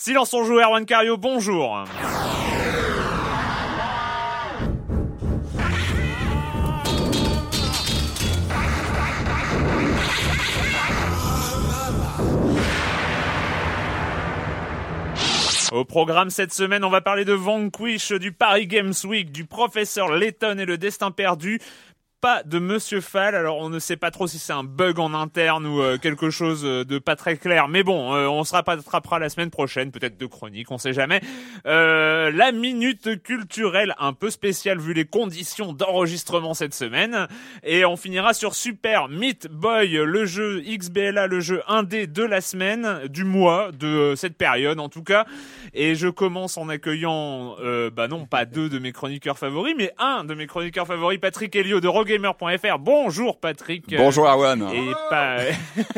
Silence on joue, Erwan Cario, bonjour. Au programme cette semaine, on va parler de Vanquish, du Paris Games Week, du professeur Letton et le destin perdu, pas de Monsieur Fall. Alors on ne sait pas trop si c'est un bug en interne ou euh, quelque chose euh, de pas très clair. Mais bon, euh, on se rattrapera la semaine prochaine, peut-être de chronique, on sait jamais. la minute culturelle un peu spéciale vu les conditions d'enregistrement cette semaine. Et on finira sur Super Meat Boy, le jeu XBLA, le jeu 1D de la semaine, du mois, de cette période en tout cas. Et je commence en accueillant, bah non, pas deux de mes chroniqueurs favoris, mais un de mes chroniqueurs favoris, Patrick Helio de Rogue Bonjour Patrick. Bonjour Arwan. Et pas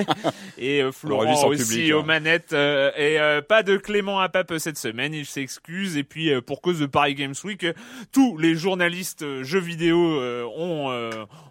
et euh, Florent aussi public, aux hein. manettes euh, et euh, pas de Clément à Pape cette semaine, il s'excuse et puis pour cause de Paris Games Week, tous les journalistes jeux vidéo ont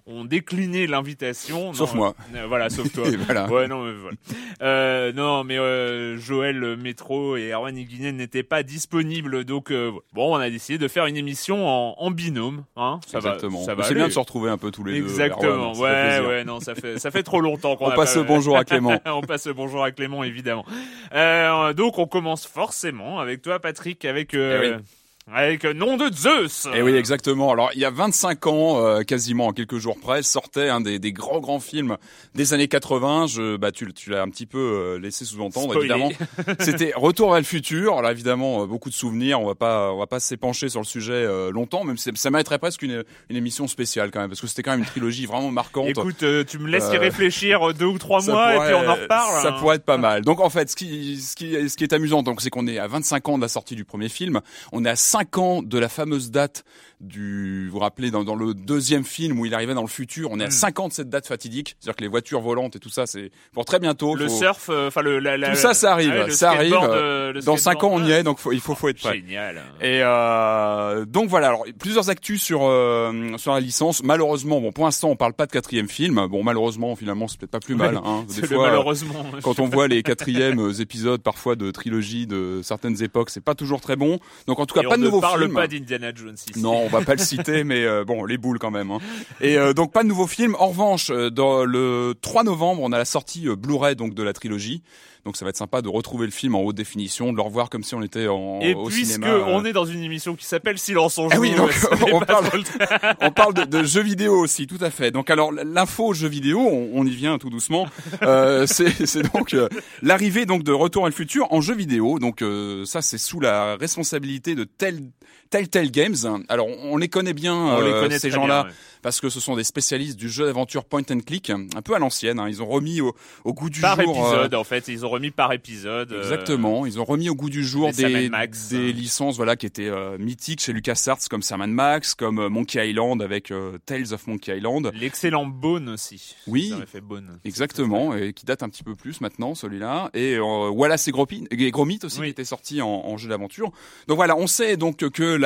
ont décliné l'invitation. Sauf moi. voilà, sauf toi. voilà. Ouais, non, mais voilà. non, mais Joël Métro et Erwan Higuinen n'étaient pas disponibles, donc bon, on a décidé de faire une émission en, en binôme. Hein, ça Exactement. Va, ça va C'est bien de se retrouver un peu tous les deux. Exactement. Ouais, ouais, non, ça fait ça fait trop longtemps qu'on. on passe le bonjour à Clément. on passe le bonjour à Clément, évidemment. Euh, donc, on commence forcément avec toi, Patrick, avec. Euh, eh avec nom de Zeus. Et eh oui, exactement. Alors, il y a 25 ans, euh, quasiment en quelques jours près, sortait un des, des grands grands films des années 80. Je, bah, tu, tu l'as un petit peu euh, laissé sous-entendre, évidemment. C'était Retour vers le futur. Là, évidemment, euh, beaucoup de souvenirs. On va pas, on va pas s'épancher sur le sujet longtemps, même si ça mériterait presque une, une émission spéciale quand même, parce que c'était quand même une trilogie vraiment marquante. Écoute, tu me laisses y réfléchir deux ou trois mois et puis on en reparle. Ça pourrait être pas mal. Donc, en fait, ce qui, ce qui, ce qui est amusant, donc, c'est qu'on est à 25 ans de la sortie du premier film. On est à 5 ans de la fameuse date du, vous vous rappelez, dans, dans, le deuxième film où il arrivait dans le futur, on est à 50 hmm. de cette date fatidique. C'est-à-dire que les voitures volantes et tout ça, c'est pour très bientôt. Le surf, euh, enfin le, la, tout ça, ça arrive, ça arrive. Euh, dans 5 ans, on y est, donc il faut, faut être prêt. Génial. Et euh, donc voilà. Alors plusieurs actus sur euh, sur la licence. Malheureusement, bon, pour l'instant, on parle pas de quatrième film. Bon, malheureusement, finalement, c'est peut-être pas plus mal. Hein. Des fois, malheureusement. quand on voit les quatrièmes épisodes, parfois de trilogie de certaines époques, c'est pas toujours très bon. Donc en tout cas, pas de nouveau film. On ne parle pas d'Indiana Jones ici. Non, on va pas le citer, mais euh, bon, les boules quand même. Hein. Et euh, donc pas de nouveau film. En revanche, euh, dans le 3 novembre, on a la sortie Blu-ray donc de la trilogie. Donc ça va être sympa de retrouver le film en haute définition, de le revoir comme si on était en, Et au puisque cinéma. on est dans une émission qui s'appelle Silence on joue, ah oui, donc, on, parle, on, parle, de, de, jeux vidéo aussi, tout à fait. Donc alors l'info jeux vidéo, on, on, y vient tout doucement. Euh, c'est donc l'arrivée donc de Retour à le futur en jeux vidéo. Donc ça c'est sous la responsabilité de tel Telltale Games. Alors on les connaît bien on les euh, connaît ces gens-là parce que ce sont des spécialistes du jeu d'aventure point and click, un peu à l'ancienne. Hein. Ils ont remis au, au goût du par jour. Par épisode, en fait, ils ont remis par épisode. Euh, Exactement. Ils ont remis au goût du jour des, des licences, voilà, qui étaient euh, mythiques chez LucasArts, comme Sam Max, comme Monkey Island avec Tales of Monkey Island. L'excellent Bone aussi. Oui. Fait Bone. Exactement, et qui date un petit peu plus maintenant, celui-là. Et Wallace et Gromit, aussi, qui était sorti en, en jeu d'aventure. Donc voilà, on sait donc que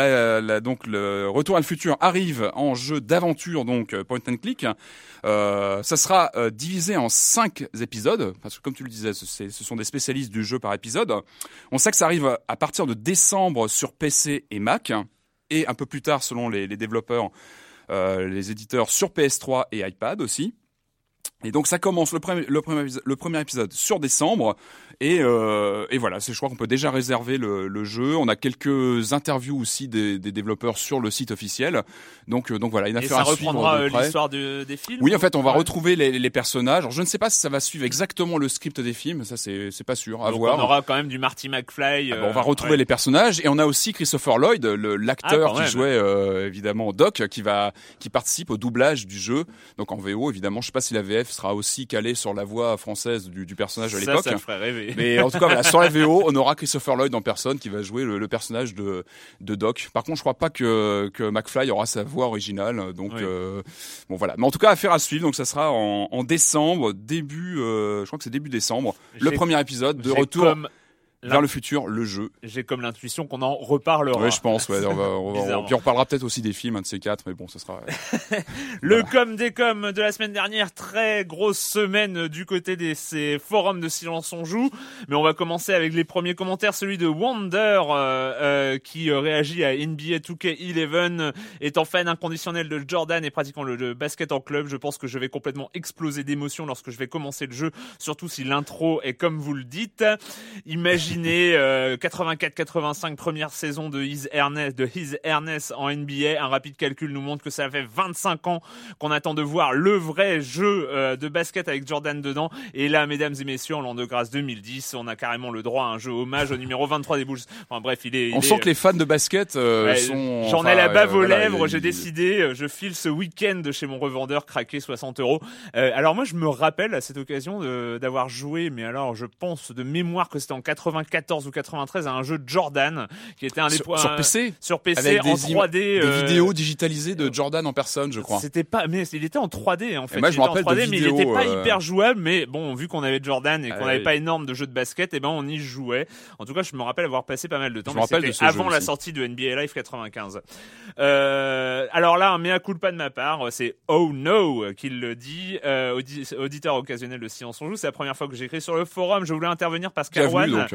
donc le Retour à le futur arrive en jeu d'aventure, donc euh, point and click. Euh, ça sera euh, divisé en cinq épisodes, parce que comme tu le disais, ce sont des spécialistes du jeu par épisode. On sait que ça arrive à partir de décembre sur PC et Mac, et un peu plus tard, selon les, développeurs, les éditeurs, sur PS3 et iPad aussi. Et donc ça commence le premier, le premier, le premier épisode sur décembre et, euh, et voilà, je crois qu'on peut déjà réserver le, le, jeu. On a quelques interviews aussi des, des, développeurs sur le site officiel. Donc donc voilà, une affaire et ça reprendra euh, l'histoire de, des films. Oui, en fait, on va retrouver les, les, personnages. Alors, je ne sais pas si ça va suivre exactement le script des films, ça c'est c'est pas sûr. À donc voir. On aura quand même du Marty McFly. Ah on va euh, retrouver les personnages et on a aussi Christopher Lloyd, l'acteur ah, qui jouait euh, évidemment Doc, qui va qui participe au doublage du jeu. Donc en VO évidemment, je sais pas si la VF sera aussi calé sur la voix française du, du personnage à l'époque. ça me ferait rêver. Mais en tout cas, voilà, sur la VO, on aura Christopher Lloyd en personne qui va jouer le, le personnage de, de Doc. Par contre, je crois pas que, que McFly aura sa voix originale. Donc, Oui. euh, bon voilà. Mais en tout cas, affaire à suivre. Donc, ça sera en, en décembre, début, euh, je crois que c'est début décembre, le premier épisode de retour comme vers le futur, le jeu. J'ai comme l'intuition qu'on en reparlera. Ouais, je pense. Ouais, on va, on va- Bizarrement. puis on reparlera peut-être aussi des films, un de ces quatre. Mais bon, ce sera. Le Voilà. com des com de la semaine dernière, très grosse semaine du côté des ces forums de Silence on joue. Mais on va commencer avec les premiers commentaires, celui de Wonder euh, euh, qui euh, réagit à NBA 2K11 étant fan inconditionnel de Jordan et pratiquant le, le basket en club. Je pense que je vais complètement exploser d'émotion lorsque je vais commencer le jeu, surtout si l'intro est comme vous le dites. Euh, 84-85 première saison de His Ernest, de His Ernest en NBA. Un rapide calcul nous montre que ça fait 25 ans qu'on attend de voir le vrai jeu euh, de basket avec Jordan dedans. Et là, mesdames et messieurs, en l'an de grâce 2010, on a carrément le droit à un jeu hommage au numéro 23 des Bulls. Enfin bref, il est. On il sent est- que les fans de basket euh, Ouais, sont. J'en enfin, ai la bave aux lèvres. J'ai décidé, euh, je file ce week-end chez mon revendeur, craqué 60 euros. Euh, alors moi, je me rappelle à cette occasion d'avoir joué, mais alors je pense de mémoire que c'était en 94 ou 93 à un jeu de Jordan qui était un des Sur, points sur PC sur PC avec en des, im- 3D. des euh, vidéos digitalisées de Jordan en personne, je crois. C'était pas, mais il était en 3D en fait. moi, Il je me était en rappelle de 3D, mais il était pas euh, hyper jouable. Mais bon, vu qu'on avait Jordan et qu'on Ah n'avait oui. pas énorme de jeux de basket, et ben on y jouait. En tout cas, je me rappelle avoir passé pas mal de temps. C'était avant la aussi. sortie de NBA Live 95. Euh, alors là, un mea culpa de ma part, c'est Oh No qui le dit, euh, audi- auditeur occasionnel de Science on joue. C'est la première fois que j'écris sur le forum. Je voulais intervenir parce euh,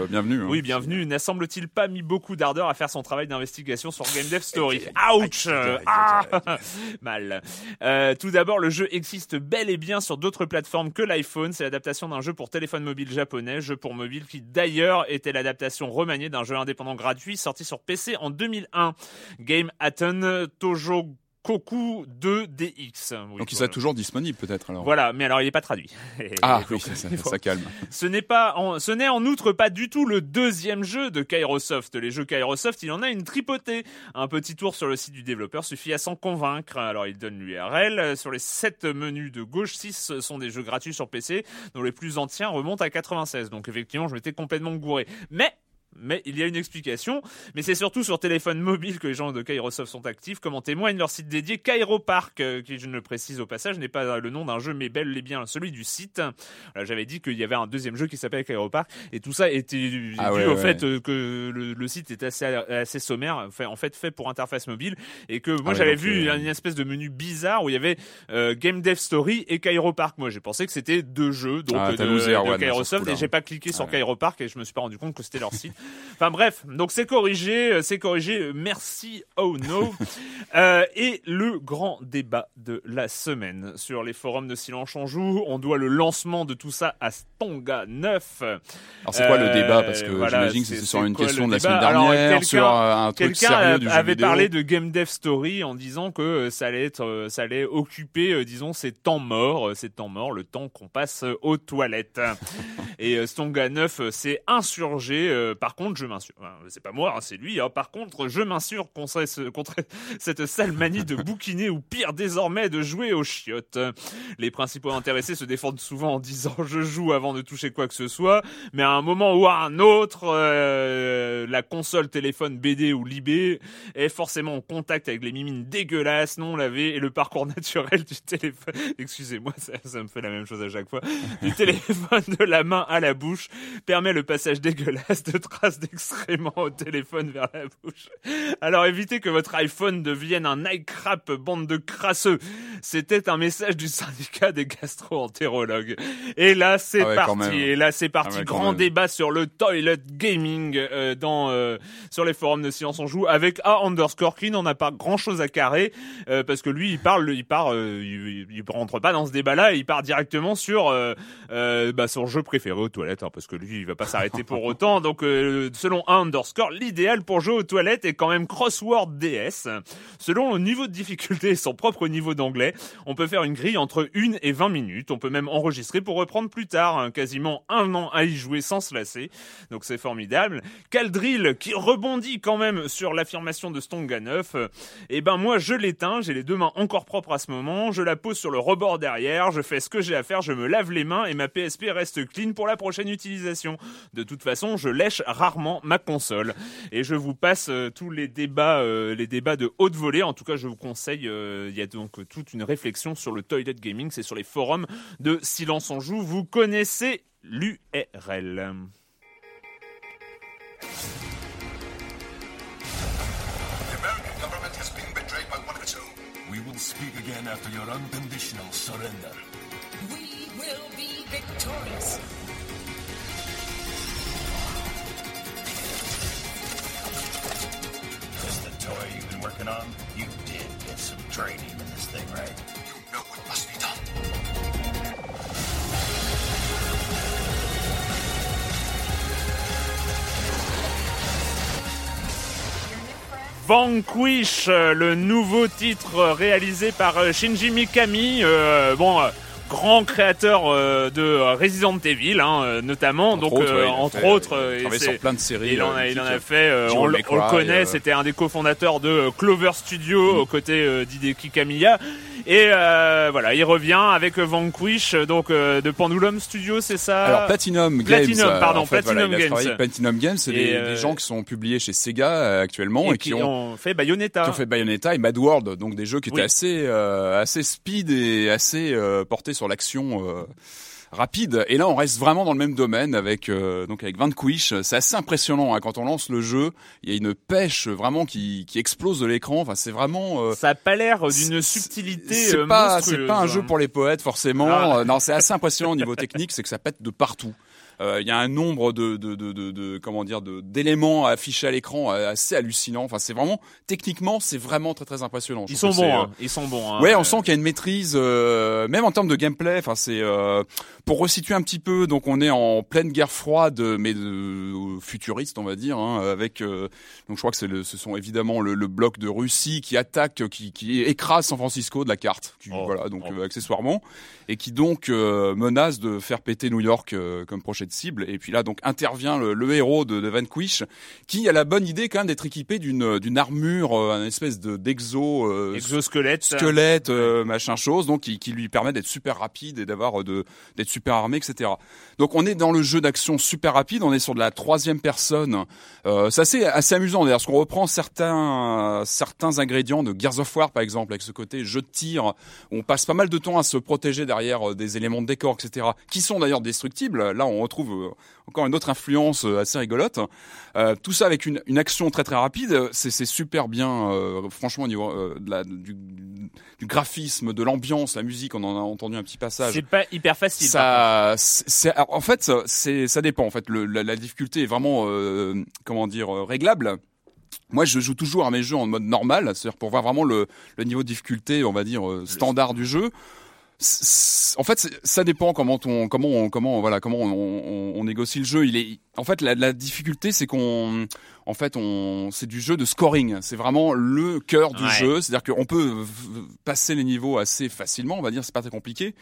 bienvenue. hein. Oui, bienvenue. N'a semble-t-il pas mis beaucoup d'ardeur à faire son travail d'investigation sur Game Dev Story Ouch Ah Mal. Euh, tout d'abord, le jeu existe bel et bien sur d'autres plateformes que l'iPhone. C'est l'adaptation d'un jeu pour téléphone mobile japonais, jeu pour mobile qui d'ailleurs était l'adaptation remaniée d'un jeu indépendant gratuit sorti sur PC en 2001. Game Atten Tojo Koku 2DX. Oui, Donc il sera toujours disponible peut-être alors. Voilà, mais alors il est pas traduit. Ah oui, ça calme. ce n'est pas, en, ce n'est en outre pas du tout le deuxième jeu de Kairosoft. Les jeux Kairosoft, il en a une tripotée. Un petit tour sur le site du développeur suffit à s'en convaincre. Alors il donne l'URL. Sur les 7 menus de gauche, 6 sont des jeux gratuits sur PC, dont les plus anciens remontent à 96. Donc effectivement, je m'étais complètement gouré. Mais mais il y a une explication. Mais c'est surtout sur téléphone mobile que les gens de Kairosoft sont actifs, comme en témoigne leur site dédié Kairopark, euh, qui, je ne le précise au passage, n'est pas le nom d'un jeu, mais bel et bien celui du site. J'avais dit qu'il y avait un deuxième jeu qui s'appelle Kairopark, et tout ça était dû Ah ouais, au ouais, fait euh, que le, le site est assez, assez sommaire, fait, en fait fait pour interface mobile, et que moi Ah j'avais vu euh, une espèce de menu bizarre où il y avait euh, Game Dev Story et Kairopark. Moi j'ai pensé que c'était deux jeux donc Ah, euh, de, de ce Kairosoft, et j'ai pas cliqué sur Ouais. Kairopark et je me suis pas rendu compte que c'était leur site. Enfin bref, donc c'est corrigé, euh, c'est corrigé. Merci, oh no. Euh, et le grand débat de la semaine sur les forums de Silence on joue, on doit le lancement de tout ça à Stonga 9. Alors c'est quoi le Euh, débat? Parce que voilà, j'imagine que c'est- sur une question de la semaine dernière, sur un, truc sérieux du jeu avait vidéo. parlé de Game Dev Story en disant que ça allait être, ça allait occuper, disons, ces temps morts, ces temps morts, le temps qu'on passe aux toilettes. Et Stonga 9 euh, s'est insurgé. par contre, je m'insurge. Enfin, c'est pas moi, hein, c'est lui. hein. Par contre, je m'insurge contre, ce- contre cette sale manie de bouquiner ou pire désormais de jouer aux chiottes. Les principaux intéressés se défendent souvent en disant je joue avant de toucher quoi que ce soit, mais à un moment ou à un autre, euh, la console, téléphone, BD ou Libé est forcément en contact avec les mimines dégueulasses, non lavées et le parcours naturel du téléphone. Excusez-moi, ça, ça me fait la même chose à chaque fois. Du téléphone de la main à la bouche permet le passage dégueulasse de traces d'excréments au téléphone vers la bouche. Alors évitez que votre iPhone devienne un iCrap bande de crasseux. C'était un message du syndicat des gastro-entérologues. Et là, c'est Ah ouais, parti. Et là, c'est parti. Ah ouais, Grand même. débat sur le toilet gaming euh, dans euh, sur les forums de Silence on joue avec A underscore qui n'en a pas grand chose à carrer euh, parce que lui il parle il part euh, il, il rentre pas dans ce débat là il part directement sur euh, euh, bah, son jeu préféré aux toilettes hein, parce que lui il va pas s'arrêter pour autant donc euh, selon un underscore, l'idéal pour jouer aux toilettes est quand même Crossword DS. Selon le niveau de difficulté et son propre niveau d'anglais, on peut faire une grille entre 1 et 20 minutes. On peut même enregistrer pour reprendre plus tard, hein, quasiment un an à y jouer sans se lasser. Donc c'est formidable. Caldrill qui rebondit quand même sur l'affirmation de Stonga 9. Eh ben moi je l'éteins, j'ai les deux mains encore propres à ce moment, je la pose sur le rebord derrière, je fais ce que j'ai à faire, je me lave les mains et ma PSP reste clean pour la prochaine utilisation. De toute façon, je lèche rarement ma console. Et je vous passe euh, tous les débats, euh, les débats de haute volée. En tout cas, je vous conseille, euh, il y a donc toute une réflexion sur le toilet gaming, c'est sur les forums de Silence en Joue. Vous connaissez l'URL. We will speak again after your unconditional surrender. We will be victorious. You did get some training in this thing, right? Vanquish, euh, le nouveau titre euh, réalisé par euh, Shinji Mikami, bon, grand créateur euh, de Resident Evil, hein, notamment. Entre donc, autres, euh, ouais, il a entre fait- autres, il a et sur plein de séries, Il en a, euh, il en a fait. euh, on, le- connaît. C'était un des cofondateurs de Clover Studio aux côtés euh, d'Hideki Kamiya. Et euh, voilà, il revient avec Vanquish, donc euh, de Pendulum Studio, c'est ça Alors Platinum Games, Platinum, euh, pardon, en fait, voilà, Platinum Games. Platinum Games, c'est des, euh, des gens qui sont publiés chez Sega euh, actuellement et, et, qui, ont, fait Bayonetta. qui ont fait Bayonetta et Mad World, donc des jeux qui Oui. étaient assez euh, assez speed et assez euh, portés sur l'action euh, rapide. Et là, on reste vraiment dans le même domaine avec euh, donc avec Vanquish. C'est assez impressionnant hein, quand on lance le jeu. Il y a une pêche vraiment qui qui explose de l'écran. Enfin, c'est vraiment euh, Ça a pas l'air d'une subtilité C'est euh, pas, c'est pas un hein. jeu pour les poètes forcément. Ah. Euh, Non, c'est assez impressionnant au niveau technique, c'est que ça pète de partout. Euh, Il y a un nombre de, de, de, de, de- comment dire de d'éléments affichés à l'écran euh, assez hallucinant. Enfin, c'est vraiment techniquement, c'est vraiment très très impressionnant. Je Ils sont bons, euh, hein. ils sont bons. hein. Ouais, on Euh, sent qu'il y a une maîtrise, euh, même en termes de gameplay. Enfin, c'est euh, pour resituer un petit peu. Donc, on est en pleine guerre froide, mais de, euh, futuriste, on va dire, hein, avec. euh, donc, je crois que le, ce sont évidemment le, le bloc de Russie qui attaque, qui, qui écrase San Francisco de la carte. Qui- Oh. Voilà, donc Oh. euh, accessoirement, et qui donc euh, menace de faire péter New York euh, comme prochaine cible. Et puis là, donc intervient le, le héros de, de Vanquish, qui a la bonne idée quand même d'être équipé d'une d'une armure, euh, un espèce de d'exo. euh, Exosquelette. squelette, euh, machin chose, donc qui, qui lui permet d'être super rapide et d'avoir euh, de d'être super armé, etc. Donc on est dans le jeu d'action super rapide, on est sur de la troisième personne. Euh, c'est assez assez amusant d'ailleurs, parce qu'on reprend certains certains ingrédients de Gears of War par exemple, avec ce côté jeu de tir. On passe pas mal de temps à se protéger derrière des éléments de décor, etc. Qui sont d'ailleurs destructibles. Là on retrouve euh, encore une autre influence euh, assez rigolote. Euh, tout ça avec une, une action très très rapide, c'est super bien, euh, franchement au niveau euh, de la, du, du graphisme, de l'ambiance, la musique, on en a entendu un petit passage. C'est pas hyper facile. en fait, ça dépend. En fait, le, la, la difficulté est vraiment, comment dire, réglable. Moi, je joue toujours à mes jeux en mode normal, c'est-à-dire pour voir vraiment le, le niveau de difficulté, on va dire standard du jeu. En fait, ça dépend comment on, comment on, comment voilà, comment on, on- on négocie le jeu. Il est, en fait, la, la difficulté, c'est qu'on, en fait, on, c'est du jeu de scoring. C'est vraiment le cœur du Ouais. jeu. C'est-à-dire qu'on peut passer les niveaux assez facilement. On va dire, c'est pas très compliqué.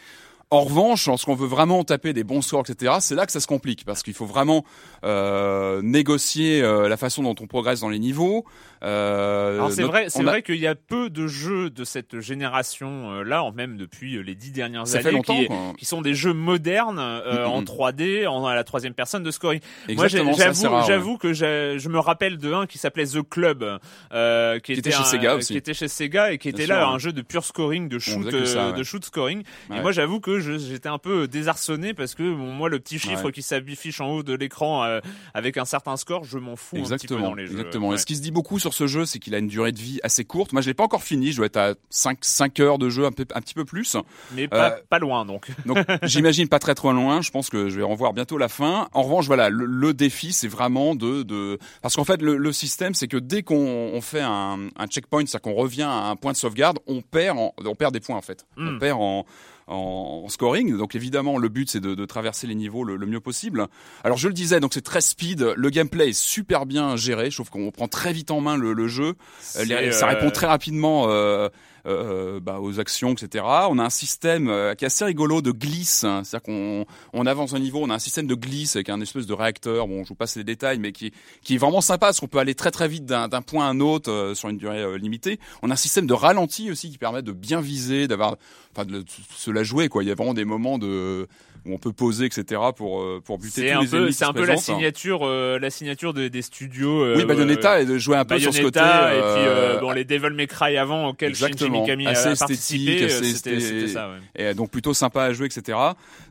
En revanche, lorsqu'on veut vraiment taper des bons scores, etc., c'est là que ça se complique parce qu'il faut vraiment euh, négocier euh, la façon dont on progresse dans les niveaux. Euh, Alors c'est vrai, c'est a- vrai qu'il y a peu de jeux de cette génération euh, même depuis euh, les dix dernières Ça années, qui, qui sont des jeux modernes euh, Mhm. en 3D, en à la troisième personne de scoring. Moi, Exactement, assez j'avoue, ouais. que je me rappelle de un qui s'appelait The Club, euh, qui, était chez un- Sega aussi. qui était chez Sega et qui Bien était sûr, là ouais. un jeu de pur scoring, de shoot, de shoot scoring. Et moi, j'avoue que j'étais un peu désarçonné parce que bon, moi, le petit chiffre Ouais. qui s'affiche en haut de l'écran euh, avec un certain score, je m'en fous un petit peu Exactement, dans les jeux. exactement. Ouais. Et ce qui se dit beaucoup sur ce jeu, c'est qu'il a une durée de vie assez courte. Moi, je l'ai pas encore fini. Je dois être à 5, 5 heures de jeu, un, peu, un petit peu plus. Mais pas, Euh, pas loin donc. Donc, j'imagine pas très trop loin. Je pense que je vais revoir bientôt la fin. En revanche, voilà, le, le défi, c'est vraiment de, de, parce qu'en fait, le, le système, c'est que dès qu'on on fait un, un checkpoint, c'est-à-dire qu'on revient à un point de sauvegarde, on perd, en- on perd des points en fait. Hmm. On perd en, en, en scoring. Donc évidemment, le but c'est de, de traverser les niveaux le, le mieux possible. Alors je le disais, donc c'est très speed. Le gameplay est super bien géré. Je trouve qu'on prend très vite en main le, le jeu. Euh, les- Ça euh, répond très rapidement. Euh, euh, bah, aux actions, etc. On a un système euh, qui est assez rigolo de glisse, hein. c'est-à-dire qu'on on avance un niveau, on a un système de glisse avec un espèce de réacteur. Bon, je vous passe les détails, mais qui qui est vraiment sympa parce qu'on peut aller très très vite d'un point à un autre euh, sur une durée euh, limitée. On a un système de ralenti aussi qui permet de bien viser, d'avoir, enfin, de, de se la jouer quoi. Il y a vraiment des moments de où on peut poser, etc. pour euh, pour buter C'est tous un les peu, c'est un la présentent. signature, euh, la signature de- des studios. euh, Oui, Bayonetta et de jouer un peu sur ce côté. Et puis bon les Devil May Cry avant auxquels Shinji. Mikami a, Assez a participé, assez c'était c'était ça. Ouais. et donc plutôt sympa à jouer, etc.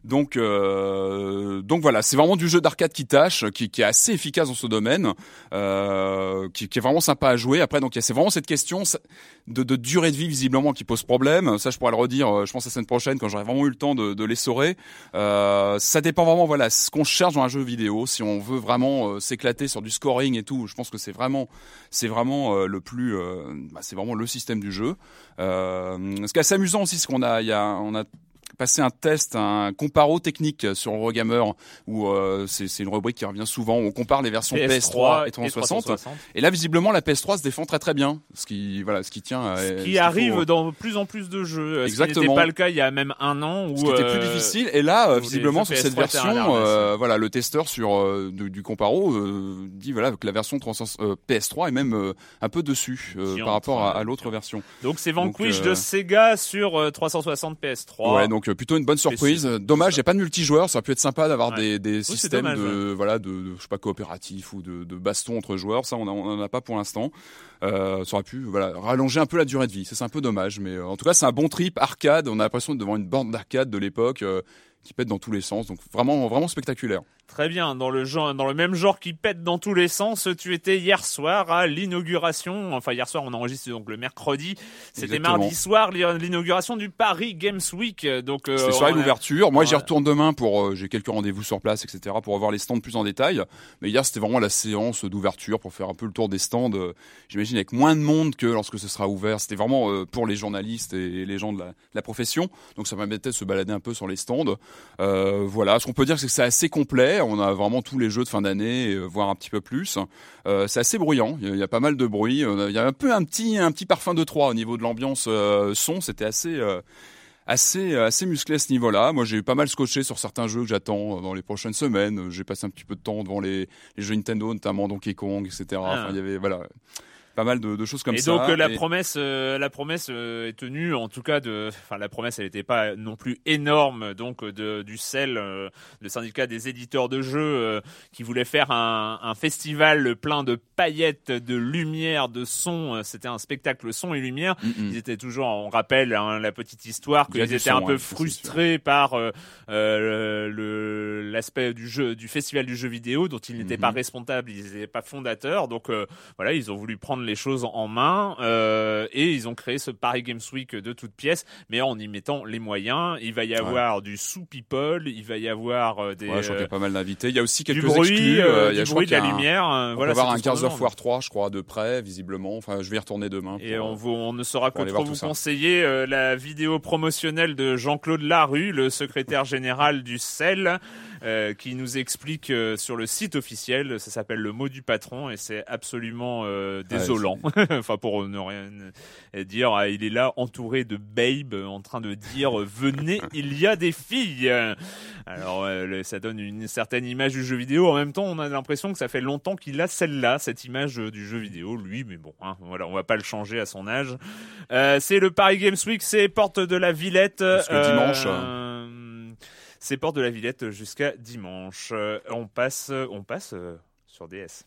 Donc, donc voilà, c'est vraiment du jeu d'arcade qui tâche, qui, qui est assez efficace dans ce domaine, euh, qui, qui est vraiment sympa à jouer. Après, donc il y a- c'est vraiment cette question de, de durée de vie visiblement qui pose problème. Ça, je pourrais le redire, je pense la semaine prochaine quand j'aurai vraiment eu le temps de, de l'essorer. Euh, ça dépend vraiment, voilà, ce qu'on cherche dans un jeu vidéo. Si on veut vraiment euh, s'éclater sur du scoring et tout, je pense que c'est vraiment, euh, le plus, euh, bah, c'est vraiment le système du jeu. Euh, ce qui est assez amusant aussi, c'est qu'on a passé un test, un comparo technique sur Eurogamer, où euh, c'est une rubrique qui revient souvent, où on compare les versions PS3, et 360. Et là, visiblement, la PS3 se défend très très bien, ce qui, voilà, ce qui tient. à- Ce ce qui arrive faut- dans plus en plus de jeux. Ce qui Exactement. n'était pas le cas il y a même un an. Où, ce qui était plus euh, difficile. Et là, euh, visiblement, sur cette PS3 étaient à la version, euh, voilà, le testeur sur euh, du, du comparo euh, dit voilà que la version 300 euh, PS3 est même euh, un peu dessus euh, par rapport à, l'autre version. Donc c'est Vanquish Donc, euh, de Sega sur euh, 360 PS3. Ouais, donc euh, plutôt une bonne surprise. Dommage, il n'y a pas de multijoueur. Ça aurait pu être sympa d'avoir Ouais. des, des systèmes dommage, de voilà de, de je sais pas coopératifs ou de, de baston entre joueurs. Ça, on n'en a pas pour l'instant. Euh, ça aurait pu voilà rallonger un peu la durée de vie. C'est un peu dommage, mais euh, en tout cas, c'est un bon trip arcade. On a l'impression d'être devant une bande d'arcade de l'époque. euh, qui pète dans tous les sens, donc vraiment vraiment spectaculaire. Très bien, dans le genre, dans le même genre qui pète dans tous les sens, tu étais hier soir à l'inauguration. Enfin hier soir, on enregistre donc le mercredi. C'était mardi soir l'inauguration du Paris Games Week. Donc euh, C'était soirée on a- d'ouverture. Moi, j'y retourne demain pour. euh, J'ai quelques rendez-vous sur place, etc. Pour revoir les stands plus en détail. Mais hier, c'était vraiment la séance d'ouverture pour faire un peu le tour des stands. euh, J'imagine avec moins de monde que lorsque ce sera ouvert. C'était vraiment pour les journalistes et les gens de la, de la profession. Donc, ça permettait de se balader un peu sur les stands. Euh, voilà. Ce qu'on peut dire, c'est que c'est assez complet. On a vraiment tous les jeux de fin d'année, euh, voire un petit peu plus. Euh, c'est assez bruyant. Il y, a, pas mal de bruit. Il y a un peu un petit, un petit parfum de 3 au niveau de l'ambiance euh, son. C'était assez. assez assez musclé à ce niveau-là. Moi, j'ai eu pas mal scotché sur certains jeux que j'attends dans les prochaines semaines. J'ai passé un petit peu de temps devant les, les jeux Nintendo, notamment Donkey Kong, etc. Enfin, il y avait voilà pas mal de, de choses comme et ça. donc euh, la Et- promesse, euh, la promesse euh, est tenue, en tout cas de, enfin la promesse, elle n'était pas non plus énorme, donc de, du euh, le syndicat des éditeurs de jeux, qui voulait faire un, un festival plein de paillettes, de lumière, de son. C'était un spectacle son et lumière. Mm, mm. Ils étaient toujours, on rappelle hein, la petite histoire, qu'ils étaient son, un peu c'est frustrés par euh, euh, le l'aspect du jeu, du festival du jeu vidéo, dont ils n'étaient Mhm. pas responsables, ils n'étaient pas fondateurs. Donc euh, voilà, ils ont voulu prendre les choses en main euh, et ils ont créé ce Paris Games Week de toutes pièces, mais en y mettant les moyens. Il va y avoir du sous people, il va y avoir euh, des Ouais, je crois qu'il y a pas mal d'invités. Il y a aussi du quelques bruit, exclus. euh, euh, il y a, du bruit de la un- lumière. euh, On voilà, va avoir un tout ce qu'on Gears of demande. War 3, je crois, de près, visiblement. Enfin, je vais y retourner demain. Et pour, on, euh, vous- on ne saura que trop vous conseiller euh, la vidéo promotionnelle de Jean-Claude Larue, le secrétaire général du CEL, euh, qui nous explique euh, sur le site officiel, ça s'appelle le mot du patron et c'est absolument euh, désolant. enfin pour ne rien dire, ah, il est là entouré de babes en train de dire euh, venez, il y a des filles. Alors euh, ça donne une certaine image du jeu vidéo. En même temps, on a l'impression que ça fait longtemps qu'il a celle-là, cette image euh, du jeu vidéo, lui. Mais bon, hein, voilà, on va pas le changer à son âge. Euh, c'est le Paris Games Week, c'est porte de la Villette. Jusqu'à dimanche. euh, c'est porte de la Villette jusqu'à dimanche. Euh, on passe, on passe euh, sur DS.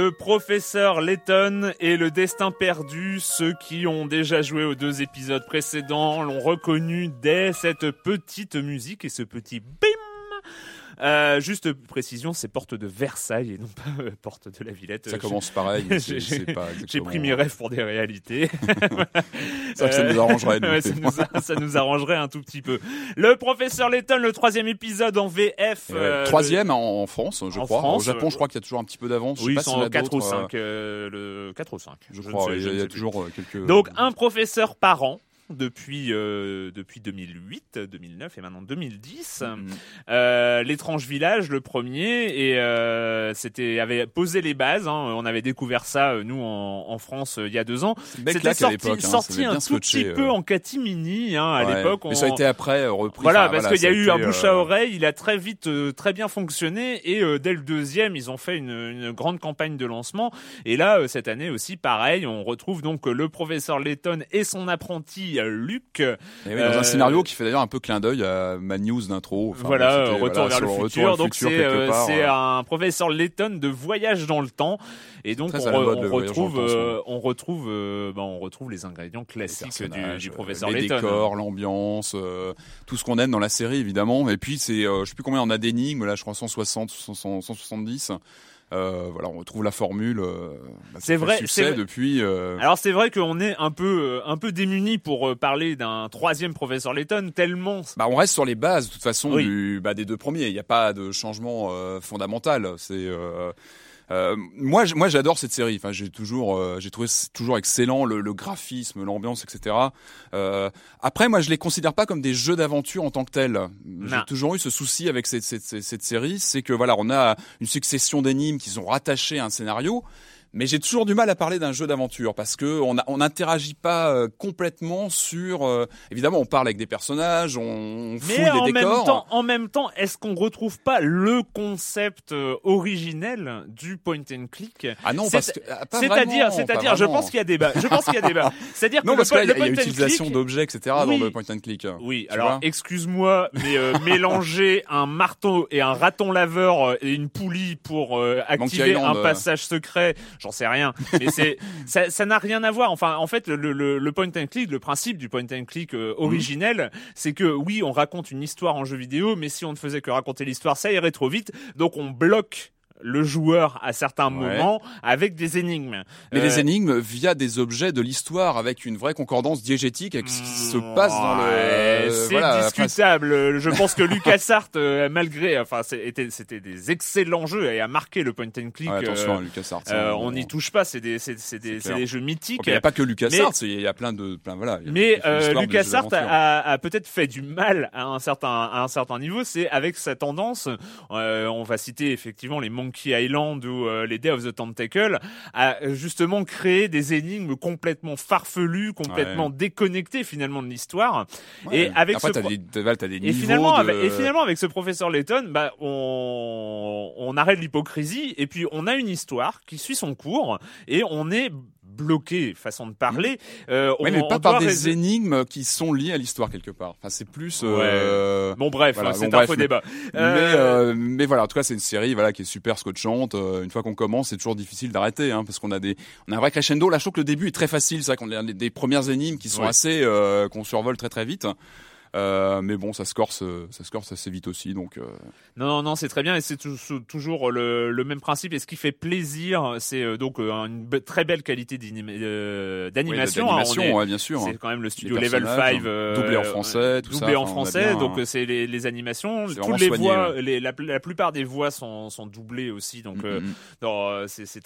Le professeur Letton et le destin perdu, ceux qui ont déjà joué aux deux épisodes précédents l'ont reconnu dès cette petite musique et ce petit Euh, juste précision, c'est porte de Versailles et non pas euh, porte de la Villette. Ça commence pareil. J'ai- pris mes rêves pour des réalités. C'est vrai que ça nous arrangerait. nous, ça, nous a- ça nous arrangerait un tout petit peu. Le professeur Letton, le troisième épisode en VF. Ouais, euh, Troisième en, en France, je en crois. France, Au Japon, je crois qu'il y a toujours un petit peu d'avance. Oui, je sais sont pas en s'il y en a 4 ou d'autres, 5. euh, le 4 ou 5. Je crois. Il y a, y toujours quelques. Donc un professeur par an depuis euh, depuis 2008, 2009 et maintenant 2010. Mhm. Euh, l'étrange village, le premier, et euh, c'était avait posé les bases. hein. on avait découvert ça euh, nous en, en France euh, il y a deux ans. C'était sorti, hein, sorti un tout scotché, petit euh. peu en catimini hein, à Ouais. l'époque. Mais ça a été après repris. Voilà, parce voilà, qu'il y a eu un bouche à oreille, il a très vite, euh, très bien fonctionné, et euh, dès le deuxième, ils ont fait une, une grande campagne de lancement. Et là, euh, cette année aussi, pareil, on retrouve donc le professeur Layton et son apprenti euh, Luc. Et oui, dans Euh, un scénario qui fait d'ailleurs un peu clin d'œil à ma news d'intro. Enfin, voilà, bon, euh, c'était, retour voilà, vers le futur. Donc c'est euh, euh, un professeur Layton de voyage dans le temps, et donc on, re- retrouve, euh, on retrouve, euh, ben, on retrouve les ingrédients les classiques du, du euh, professeur les Layton. décors, l'ambiance, euh, tout ce qu'on aime dans la série évidemment. Et puis c'est, euh, je sais plus combien on a d'énigmes là, je crois 160, 100, 170. Euh, voilà, on retrouve la formule. euh, bah, C'est vrai, succès c'est vrai. depuis. euh, Alors c'est vrai qu'on est un peu, euh, un peu démunis pour parler d'un troisième professeur Layton, tellement Bah, on reste sur les bases de toute façon Oui. du, bah, des deux premiers. Il n'y a pas de changement euh, fondamental. C'est euh, moi, moi, j'adore cette série. Enfin, j'ai toujours, euh, j'ai trouvé toujours excellent le, le graphisme, l'ambiance, etc. Euh, après, moi, je les considère pas comme des jeux d'aventure en tant que tels. J'ai toujours eu ce souci avec cette, cette, cette, cette série, c'est que voilà, on a une succession d'énigmes qui sont rattachées à un scénario. Mais j'ai toujours du mal à parler d'un jeu d'aventure parce que on on n'interagit pas euh, complètement sur. euh, évidemment, on parle avec des personnages, on fouille Mais en des même décors. temps, en même temps, est-ce qu'on retrouve pas le concept euh, originel du point and click? Ah non, parce que ah, C'est-à-dire, c'est-à-dire, je pense qu'il y a débat. Je pense qu'il y a débat. C'est-à-dire que Non, le, parce que po- là, il y le a, utilisation d'objets, etc. Oui. dans le point and click. Oui, Tu alors excuse-moi, mais euh, mélanger un marteau et un raton laveur et une poulie pour activer Island, un passage secret, j'en sais rien. Mais c'est ça, ça n'a rien à voir. Enfin, en fait, le, le, le point and click, le principe du point and click euh, originel, c'est que oui, on raconte une histoire en jeu vidéo, mais si on ne faisait que raconter l'histoire, ça irait trop vite. Donc on bloque le joueur à certains Ouais. moments avec des énigmes. Mais Euh, les énigmes via des objets de l'histoire avec une vraie concordance diégétique avec ce qui se passe dans le. Ouais, euh, c'est voilà, après, discutable. Je pense que LucasArts, euh, malgré, enfin, c'était, c'était des excellents jeux et a marqué le point and click. Ouais, attention, euh, à LucasArts. euh, hein, on n'y touche pas. C'est des, c'est, des, C'est des jeux mythiques. Il n'y a pas que LucasArts, il y a plein de, plein voilà. Mais euh, LucasArts d'aventure. a, a peut-être fait du mal à un certain à un certain niveau. C'est avec sa tendance. euh, on va citer effectivement les Monkey Island ou euh, les Day of the Tentacle à euh, justement créer des énigmes complètement farfelues, complètement déconnectées finalement de l'histoire. Ouais. Et avec Après, ce pro- des, des et finalement, de... avec, et finalement, avec ce professeur Layton, bah, on, on arrête l'hypocrisie et puis on a une histoire qui suit son cours et on est bloqué, façon de parler. Euh, Ouais, on- mais on pas doit par des rés- énigmes qui sont liées à l'histoire quelque part. Enfin, c'est plus. euh, Bon bref, Voilà, c'est bon, un faux mais- débat. Mais, Euh, euh, mais voilà, en tout cas, c'est une série voilà qui est super scotchante. Euh, une fois qu'on commence, c'est toujours difficile d'arrêter, hein, parce qu'on a des, on a un vrai crescendo. Là, je trouve que le début est très facile. C'est vrai qu'on a des, des premières énigmes qui sont Ouais. assez, euh, qu'on survole très très vite. Euh, mais bon, ça se corse, euh, ça se corse assez vite aussi. Donc, euh, Non, non, non, c'est très bien et c'est toujours le, le même principe. Et ce qui fait plaisir, c'est donc une très belle qualité d'animation. hein. est- ouais, bien sûr. C'est quand même le studio Level personnages, 5 euh, doublé en français, tout ça, doublé en français bien, donc hein. c'est les, les animations toutes les soigné, voix ouais. les, la, la plupart des voix sont, sont doublées aussi donc Mm, mm. euh, c'est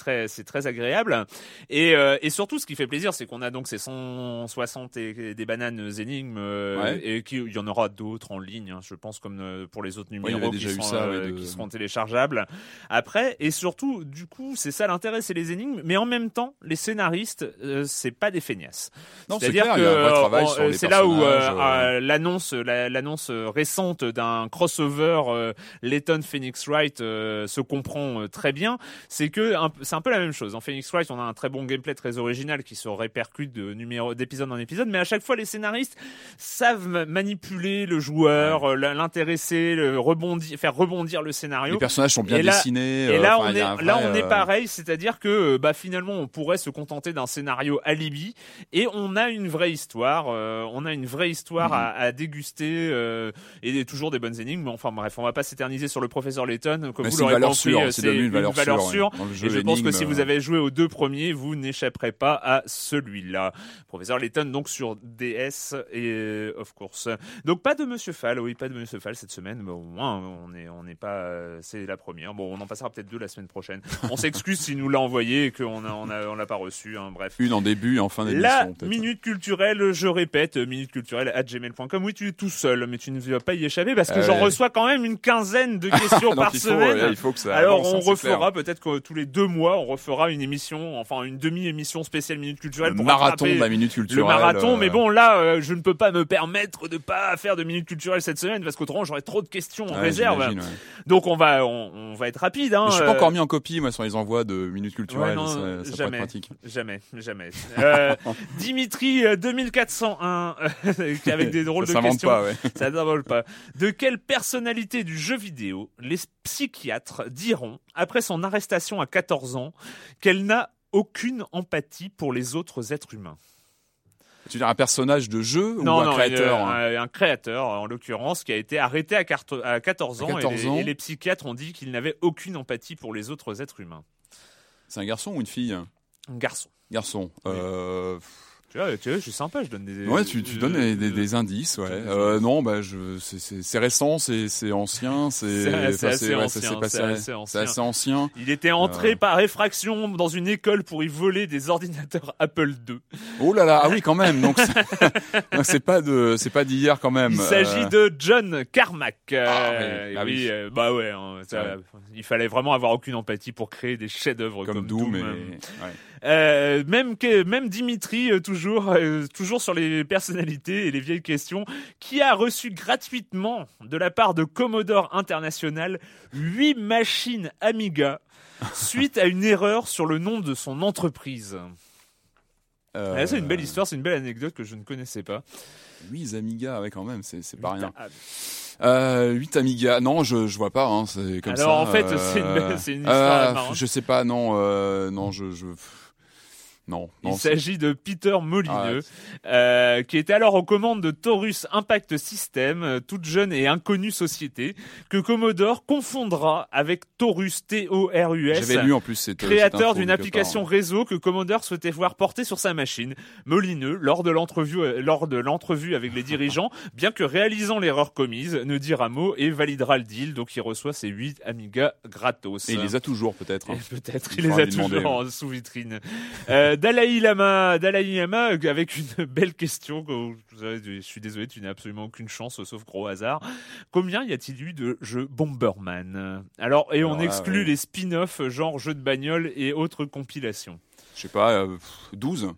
très agréable et et surtout ce qui fait plaisir c'est qu'on a donc ces 160 et, des bananes énigmes Ouais. et qu'il y en aura d'autres en ligne hein, je pense comme euh, pour les autres il numéros qui, sont, ça, euh, de- qui seront téléchargeables. Après et surtout du coup c'est ça l'intérêt c'est les énigmes mais en même temps les scénaristes euh, c'est pas des feignasses. C'est-à-dire que il euh, c'est là où l'annonce la- l'annonce récente d'un crossover Layton Phoenix Wright se comprend très bien. C'est que c'est un peu la même chose. En Phoenix Wright on a un très bon gameplay très original qui se répercute de numéro d'épisode en épisode mais à chaque fois les scénaristes savent ma- manipuler le joueur, euh, l'intéresser, le rebondir, faire rebondir le scénario. Les personnages sont bien Et là- dessinés. Et euh, là, enfin, on est, là, on euh, pareil, c'est-à-dire que, euh, bah, finalement, on pourrait se contenter d'un scénario alibi, et on a une vraie histoire. euh, on a une vraie histoire Mhm. à, à déguster, euh, et toujours des bonnes énigmes. Mais enfin, bref, on va pas s'éterniser sur le professeur Layton. Comme Mais vous une l'aurez compris, euh, c'est devenu une valeur sûre, ouais, Et je pense que si vous euh. avez joué aux deux premiers, vous n'échapperez pas à celui-là. Professeur Layton, donc sur DS et euh, of course. Donc pas de Monsieur Fall, oui, pas de Monsieur Fall cette semaine, mais au moins on est, on n'est pas, euh, c'est la première. Bon, on en passera peut-être deux la semaine prochaine. On s'excuse s'il nous l'a envoyé et qu'on a, on a, on l'a pas reçu. Hein, bref. Une en début et en fin d'émission. La minute culturelle, je répète, minute culturelle à gmail.com. Oui, tu es tout seul, mais tu ne vas pas y échapper parce que Euh, j'en ouais. reçois quand même une quinzaine de questions Donc par il semaine. ouais, il faut que ça Alors avance, on hein, refera peut-être que tous les deux mois, on refera une émission, enfin une demi-émission spéciale minute culturelle le pour marathon de la minute le culturelle. marathon. euh, Mais bon, là, euh, je ne peux pas me permettre de pas faire de minute culturelle cette semaine parce qu'autrement j'aurais trop de questions en ouais, réserve. ouais. Donc on va, on, on va être rapide. Hein, Mais Je suis pas euh, encore mis en copie, moi, sur les envois de Ouais, non, ça, ça pourrait être jamais, pratique. jamais, jamais. Euh, Dimitri euh, 2401, avec des drôles Ça de questions. pas, ouais. Ça n'envole pas. De quelle personnalité du jeu vidéo les psychiatres diront, après son arrestation à 14 ans, qu'elle n'a aucune empathie pour les autres êtres humains? Tu veux dire un personnage de jeu ou Non, un non, créateur une- hein un, un créateur, en l'occurrence, qui a été arrêté à, quarte- à 14 ans, À 14 et, les, ans. et les psychiatres ont dit qu'il n'avait aucune empathie pour les autres êtres humains. C'est un garçon ou une fille? Un garçon. Garçon. Euh, Tu vois, tu vois, je suis sympa, je donne des... Ouais, tu, tu donnes des, des- des indices, ouais. Euh, non, bah, je, c'est- récent, c'est c'est ancien, c'est C'est- assez ouais, ancien, c'est assez ancien. assez ancien. Il était entré Euh. par effraction dans une école pour y voler des ordinateurs Apple II. Oh là là, ah oui, quand même. Donc c'est- pas de, c'est pas d'hier quand même. Il s'agit Euh, de John Carmack. Ah oui, ah oui, oui. bah ouais, hein, ça- Ouais. il fallait vraiment avoir aucune empathie pour créer des chefs-d'œuvre comme, comme Doom, et ouais. Euh, même que même Dimitri euh, toujours euh, toujours sur les personnalités et les vieilles questions qui a reçu gratuitement de la part de Commodore International huit machines Amiga suite à une erreur sur le nom de son entreprise. Ah, c'est une belle histoire, c'est une belle anecdote que je ne connaissais pas. Oui, Amiga, ouais, quand même, c'est pas rien. Ah, Euh, 8 Amiga, non, je, je vois pas, hein, c'est comme ça. Alors, en fait, euh, c'est une une histoire euh, marrante. Je sais pas, non, non, je, je, non, non. Il s'agit de Peter Molineux, Ah ouais. euh, qui était alors aux commandes de Taurus Impact System, euh, toute jeune et inconnue société, que Commodore confondra avec Taurus T-O-R-U-S. J'avais lu en plus cette cette Créateur d'une application part. réseau que Commodore souhaitait voir porter sur sa machine. Molineux, lors de l'entrevue, euh, lors de l'entrevue avec les dirigeants, bien que réalisant l'erreur commise, ne dira mot et validera le deal. Donc il reçoit ses 8 Amiga gratos. Et il les a toujours peut-être. hein. Peut-être, Il il les a toujours en sous vitrine. Euh, Dalai Lama, Dalai Lama, avec une belle question. Je suis désolé, tu n'as absolument aucune chance, sauf gros hasard. Combien y a-t-il eu de jeux Bomberman? Alors, et on exclut les spin-offs, genre jeux de bagnole et autres compilations. Je sais pas, euh, pff, 12.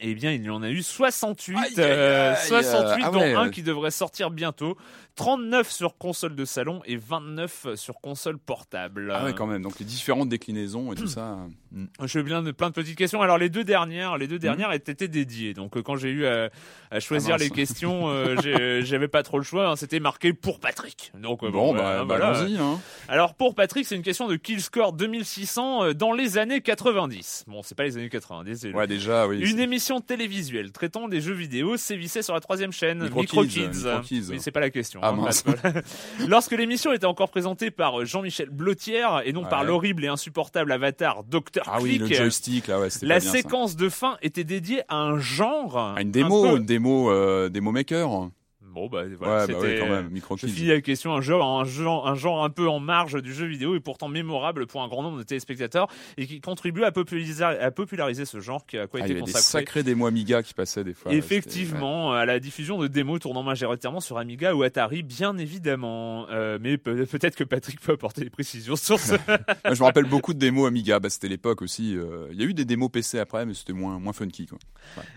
Eh bien, il y en a eu 68, Aïe, aïe, euh, aïe, 68 ah dont ouais, un qui devrait sortir bientôt, 39 sur console de salon et 29 sur console portable. Ah ouais, quand même. Donc les différentes déclinaisons et tout ça. hmm. Je viens de plein de petites questions. Alors les deux dernières, les deux dernières étaient dédiées. Donc euh, quand j'ai eu à, à choisir Ah, les questions, euh, j'avais pas trop le choix. hein. C'était marqué pour Patrick. Donc euh, Bon, bon, bah, euh, bah, voilà. allons-y. Hein. Alors pour Patrick, c'est une question de kill score 2600 euh, dans les années 90. Bon, c'est pas les années 90. c'est le- Ouais, déjà, oui. Une émission télévisuelle traitant des jeux vidéo sévissait sur la troisième chaîne, Micro Micro Kids, Kids. Micro Kids. Oui, c'est pas la question. Ah, hein. mince. Lorsque l'émission était encore présentée par Jean-Michel Blotière et non par l'horrible et insupportable avatar Dr. Ah oui, le joystick, là, ouais, la ça. séquence de fin était dédiée à un genre. Ah, une un démo, peu- une démo, euh, démo maker. Bon, bah voilà, ouais, bah ouais, quand même. Micro Je finis la question, un genre, un, genre, un genre un peu en marge du jeu vidéo et pourtant mémorable pour un grand nombre de téléspectateurs et qui contribue à populariser, à populariser ce genre qui a quoi Ah, il y avait des consacré. sacrés démos Amiga qui passaient des fois. ouais, Effectivement, à la diffusion de démos tournant majoritairement sur Amiga ou Atari, bien évidemment. Euh, mais peut- peut-être que Patrick peut apporter des précisions sur ce. je me rappelle beaucoup de démos Amiga. Bah, c'était l'époque aussi. euh, Il y a eu des démos PC après, mais c'était moins, moins funky, quoi.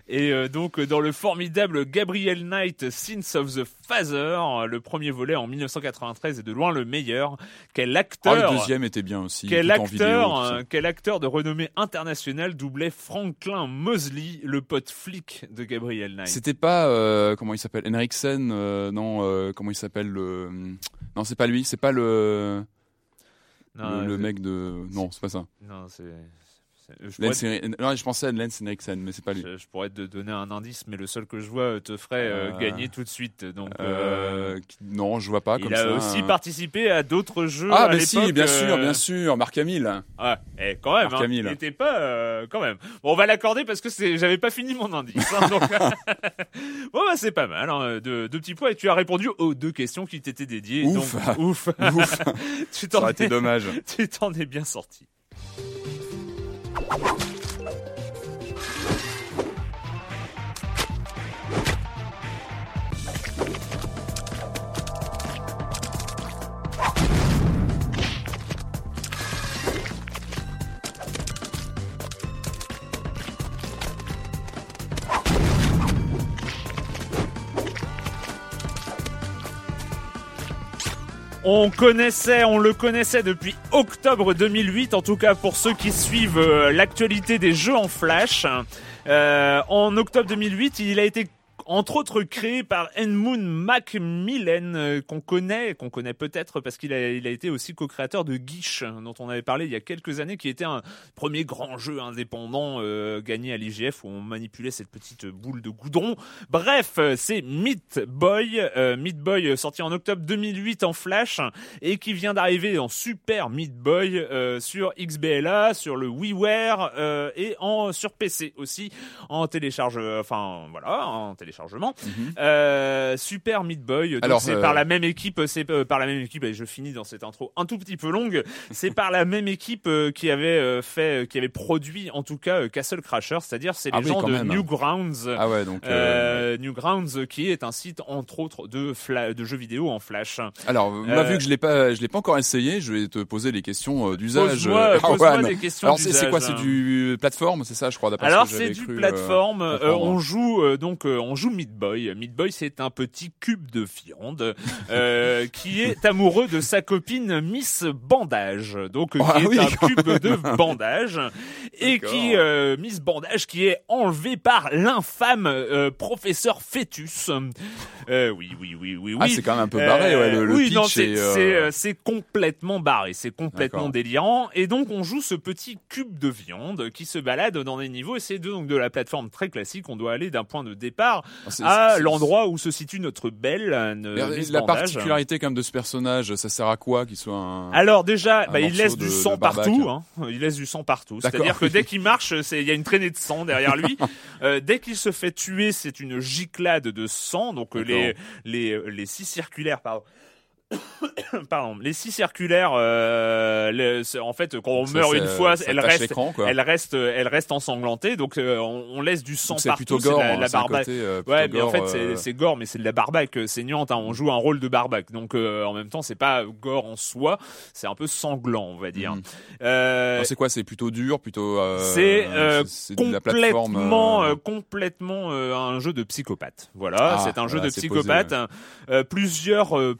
Et euh, donc, dans le formidable Gabriel Knight, Sins of of the Father, le premier volet en 1993 est de loin le meilleur. Quel acteur Ah, le deuxième était bien aussi. quel acteur, vidéo, euh, quel acteur de renommée internationale doublait Franklin Mosley, le pote flic de Gabriel Knight C'était pas euh, comment il s'appelle Henriksen euh, non euh, comment il s'appelle le non c'est pas lui c'est pas le Non, le, le mec de non c'est pas ça Non, c'est. C'est- Je pourrais, Lance Henri- non je pensais à Lance Henriksen mais c'est pas lui je, je pourrais te donner un indice, mais le seul que je vois te ferait euh, Euh, gagner tout de suite. Donc, euh, euh, non je vois pas comme il a aussi hein. participé à d'autres jeux. ah à bah si bien euh, sûr bien sûr Marc Hamill Ah, eh, quand même, Marc hein, Hamill. il était pas, euh, quand même. Bon, on va l'accorder parce que j'avais pas fini mon indice. hein, donc... bon, bah, c'est pas mal, hein, deux, deux petits points et tu as répondu aux deux questions qui t'étaient dédiées. Ouf. Donc, ouf. Ouf. tu ça aurait été dommage tu t'en es bien sorti. you On connaissait, on le connaissait depuis octobre 2008, en tout cas pour ceux qui suivent euh, l'actualité des jeux en Flash. Euh, en octobre 2008, il a été entre autres créé par Edmund Macmillan, euh, qu'on connaît, qu'on connaît peut-être parce qu'il a, il a été aussi co-créateur de Guiche, dont on avait parlé il y a quelques années, qui était un premier grand jeu indépendant euh, gagné à l'IGF où on manipulait cette petite boule de goudron. Bref, euh, c'est Meat Boy, euh, Meat Boy euh, sorti en octobre 2008 en Flash et qui vient d'arriver en Super Meat Boy euh, sur XBLA, sur le WiiWare et en sur PC aussi en télécharge, enfin voilà, en téléchargement. Euh, Super Meat Boy, Alors, c'est euh, par la même équipe, c'est euh, par la même équipe et je finis dans cette intro un tout petit peu longue. C'est par la même équipe qui avait fait, qui avait produit en tout cas Castle Crasher, c'est-à-dire c'est les Ah oui, gens de. Newgrounds. ah ouais donc Newgrounds, qui est un site entre autres de, jeux vidéo en Flash. alors vu que je l'ai pas je l'ai pas encore essayé je vais te poser les questions d'usage Pose-moi des questions alors c'est quoi c'est du plateforme c'est ça je crois d'après Alors c'est du cru, plateforme. on joue euh, donc on joue Meat Boy. Meat Boy c'est un petit cube de viande euh, qui est amoureux de sa copine Miss Bandage. Donc euh, qui Ah est oui, un cube de bandage et qui euh, Miss Bandage qui est enlevé par l'infâme euh, professeur Fœtus. Euh, oui oui oui oui oui. ah c'est quand même un peu barré ouais le, le oui, pitch c'est euh, c'est, euh, complètement barré, c'est complètement délirant. Et donc on joue ce petit cube de viande qui se balade dans des niveaux. Et c'est donc de la plateforme très classique. On doit aller d'un point de départ à c'est- l'endroit où se situe notre belle euh, Miss La particularité quand même de ce personnage, ça sert à quoi qu'il soit un... Alors déjà, un bah, il laisse de- du sang partout. Hein. Il laisse du sang partout. C'est-à-dire que dès qu'il marche, c'est- il y a une traînée de sang derrière lui. Euh, dès qu'il se fait tuer, c'est une giclade de sang. Donc euh, les les euh, les six circulaires, pardon. Pardon, les six circulaires, euh, le- c'est- en fait, quand on Ça, meurt une fois, elle reste, elle reste, elle reste ensanglantée. Donc euh, on, on laisse du sang Donc c'est partout. plutôt gore, la, hein, la barbaque. côté, euh, Ouais, mais en gore, fait, c'est- euh, c'est gore, mais c'est de la barbaque euh, saignante. Hein. On joue un rôle de barbaque, donc euh, en même temps, c'est pas gore en soi, c'est un peu sanglant, on va dire. Euh, alors, c'est quoi? C'est plutôt dur, plutôt... euh, c'est euh, complètement, euh, euh, complètement euh, un jeu de psychopathe. Voilà, Ah, c'est un jeu voilà, de psychopathe. posé, Euh, plusieurs, euh,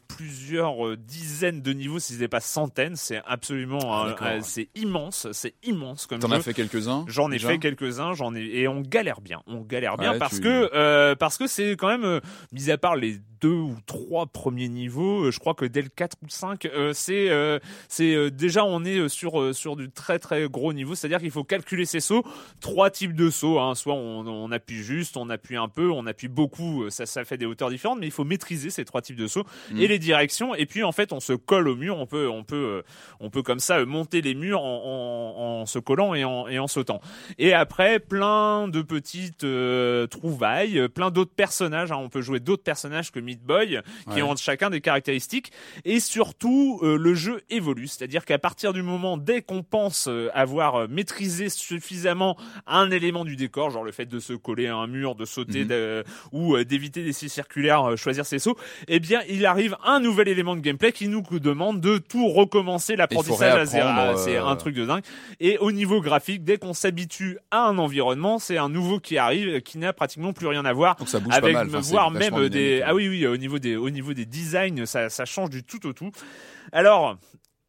plusieurs euh, dizaines de niveaux, si ce n'est pas centaines. C'est absolument, Ah, c'est immense, c'est immense comme T'en as fait quelques-uns J'en ai fait quelques-uns, j'en ai et on galère bien, on galère bien Ouais, parce tu- que euh, parce que c'est quand même euh, mis à part les deux ou trois premiers niveaux, je crois que dès le 4 ou 5 euh, c'est euh, c'est euh, déjà on est sur sur du très très gros niveau, c'est-à-dire qu'il faut calculer ses sauts, trois types de sauts hein, soit on, on appuie juste, on appuie un peu, on appuie beaucoup, ça ça fait des hauteurs différentes mais il faut maîtriser ces trois types de sauts Mm. et les directions et puis en fait on se colle au mur, on peut on peut euh, on peut comme ça euh, monter les murs en, en, en se collant et en, et en sautant. Et après, plein de petites euh, trouvailles, euh, plein d'autres personnages. hein. On peut jouer d'autres personnages que Meat Boy, qui ont chacun des caractéristiques. Et surtout, euh, le jeu évolue. C'est-à-dire qu'à partir du moment, dès qu'on pense avoir maîtrisé suffisamment un élément du décor, genre le fait de se coller à un mur, de sauter de- ou d'éviter des scies circulaires, euh, choisir ses sauts, eh bien, il arrive un nouvel élément éléments de gameplay qui nous demandent de tout recommencer l'apprentissage à zéro. Ah, C'est euh, un truc de dingue. Et au niveau graphique, dès qu'on s'habitue à un environnement, c'est un nouveau qui arrive qui n'a pratiquement plus rien à voir Donc ça bouge avec pas mal. Enfin, c'est voire même des dynamique, ah oui oui au niveau des au niveau des designs ça ça change du tout au tout. Alors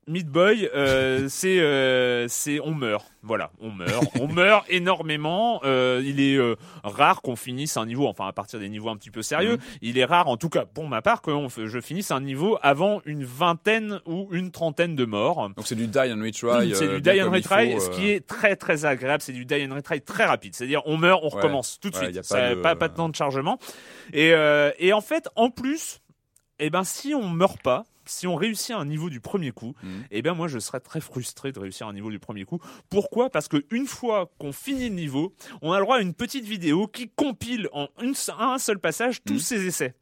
Meat Boy, euh, c'est euh, c'est on meurt, voilà, on meurt, on meurt énormément. Euh, il est euh, rare qu'on finisse un niveau, enfin à partir des niveaux un petit peu sérieux, Mhm. il est rare, en tout cas pour ma part, que on je finisse un niveau avant une vingtaine ou une trentaine de morts. Donc c'est du die and retry. c'est euh, du bien die and retry, faut, ce euh, qui est très très agréable. C'est du die and retry très rapide. C'est-à-dire on meurt, on Ouais. recommence tout de Ouais, suite. y a pas Ça- de- pas, pas de temps de chargement. Et, euh, et en fait, en plus, eh ben si on meurt pas, si on réussit un niveau du premier coup, Mhm. eh ben moi je serais très frustré de réussir un niveau du premier coup. Pourquoi? Parce que une fois qu'on finit le niveau, on a le droit à une petite vidéo qui compile en une, un seul passage tous Mhm. ses essais.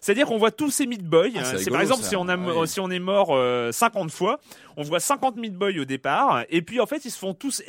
C'est-à-dire qu'on voit tous ces Meat Boys. Ah, c'est rigolo, par exemple ça. si on a Ah oui. si on est mort euh, 50 fois, on voit 50 Meat Boys au départ et puis en fait ils se font tous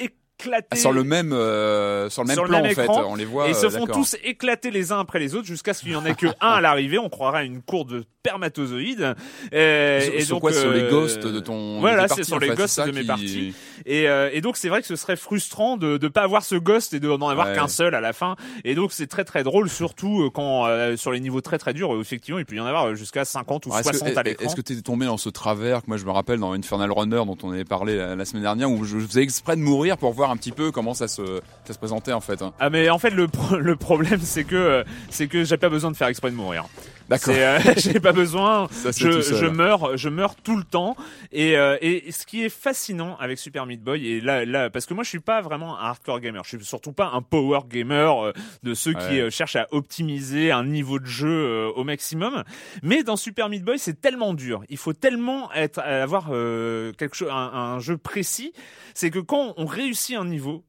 éclater sur le même euh, sur le même Sur le plan même en fait, écran, on les voit. et ils euh, se font tous éclater les uns après les autres jusqu'à ce qu'il y en ait que un à l'arrivée. On croirait à une cour de spermatozoïdes. Euh, Sur, et sur donc, quoi? Sur les euh, ghosts de ton. Voilà, c'est sur les fait, ghosts de mes qui- parties. Et, et donc c'est vrai que ce serait frustrant de ne pas avoir ce ghost et de n'en avoir Ouais. qu'un seul à la fin. Et donc c'est très très drôle, surtout quand euh, sur les niveaux très très durs, effectivement, il peut y en avoir jusqu'à 50 ou Alors, Est-ce 60 que, à l'écran. est-ce que t'es tombé dans ce travers que moi je me rappelle dans Infernal Runner dont on avait parlé la, la semaine dernière où je faisais exprès de mourir pour voir un petit peu comment ça se ça se présentait en fait. hein. Ah mais en fait le le problème c'est que euh, c'est que j'ai pas besoin de faire exprès de mourir. D'accord. Euh, j'ai pas besoin. Ça, je, je meurs, je meurs tout le temps. Et, euh, et ce qui est fascinant avec Super Meat Boy, et là, là, parce que moi je suis pas vraiment un hardcore gamer, je suis surtout pas un power gamer euh, de ceux qui Ouais. euh, cherchent à optimiser un niveau de jeu euh, au maximum. Mais dans Super Meat Boy, c'est tellement dur. Il faut tellement être, avoir euh, quelque chose, un, un jeu précis. C'est que quand on réussit un niveau,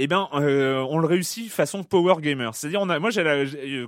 eh ben, euh, on le réussit façon power gamer. C'est-à-dire, on a, moi, j'ai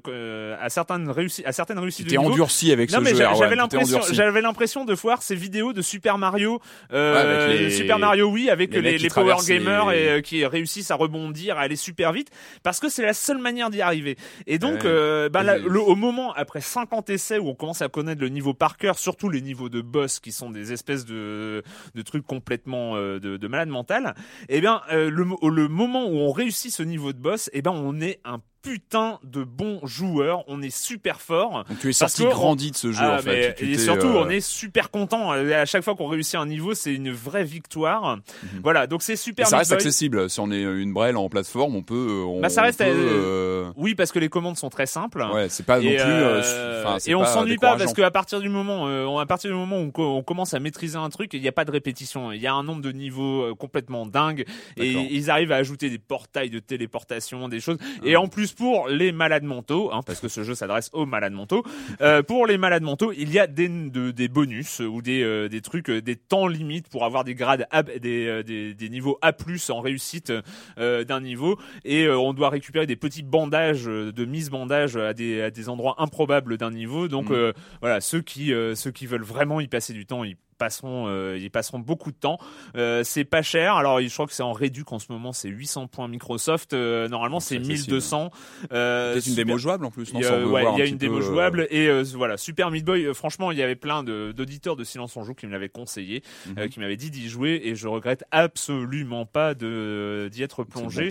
euh, à certaines réussites, à certaines réussites T'es endurci avec non ce mais jeu. j'avais l'impression, j'avais l'impression de voir ces vidéos de Super Mario, euh, Ouais, avec les- Super Mario oui, avec les power gamers et euh, qui réussissent à rebondir, à aller super vite, parce que c'est la seule manière d'y arriver. Et donc, euh, bah, le- au moment après 50 essais où on commence à connaître le niveau par cœur, surtout les niveaux de boss qui sont des espèces de de trucs complètement euh, de, de malade mental, eh bien, euh, le, le moment où on réussit ce niveau de boss, eh ben, on est un putain de bon joueur, on est super fort. Donc tu es sorti que grandi de ce jeu Ah, en fait. Tu et surtout, euh, on est super content. À chaque fois qu'on réussit un niveau, c'est une vraie victoire. Voilà, donc c'est et super. ça Meat reste accessible. Si on est une brêle en plateforme, on peut. euh, On, Bah, ça reste, peut, euh, euh, Oui, parce que les commandes sont très simples. Ouais, c'est pas non Et, plus. euh, euh, et on s'ennuie pas parce qu'à partir du moment, euh, à partir du moment où on, co- on commence à maîtriser un truc, il n'y a pas de répétition. Il y a un nombre de niveaux euh, complètement dingue et ils arrivent à ajouter des portails de téléportation, des choses. Et en plus pour les malades mentaux, hein, parce que ce jeu s'adresse aux malades mentaux, euh, pour les malades mentaux, il y a des, de- des bonus ou des, euh, des trucs, euh, des temps limites pour avoir des grades, A, des, des, des niveaux A+ en réussite euh, d'un niveau. Et on doit récupérer des petits bandages de mise bandage à des, à des endroits improbables d'un niveau. Donc euh, voilà, ceux qui ceux qui veulent vraiment y passer du temps, ils passeront euh, ils passeront beaucoup de temps. Euh, c'est pas cher. Alors je crois que c'est en réduc en ce moment, c'est 800 points Microsoft. Euh, normalement c'est C'est accessible. 200. Euh, une démo jouable en plus. Il y a, ouais, il y a un une démo peu, euh, jouable et voilà Super Meat Boy. franchement, il y avait plein de- d'auditeurs de Silence on joue qui me l'avaient conseillé, Mhm. euh, qui m'avaient dit d'y jouer et je regrette absolument pas de d'y être c'est bon plongé.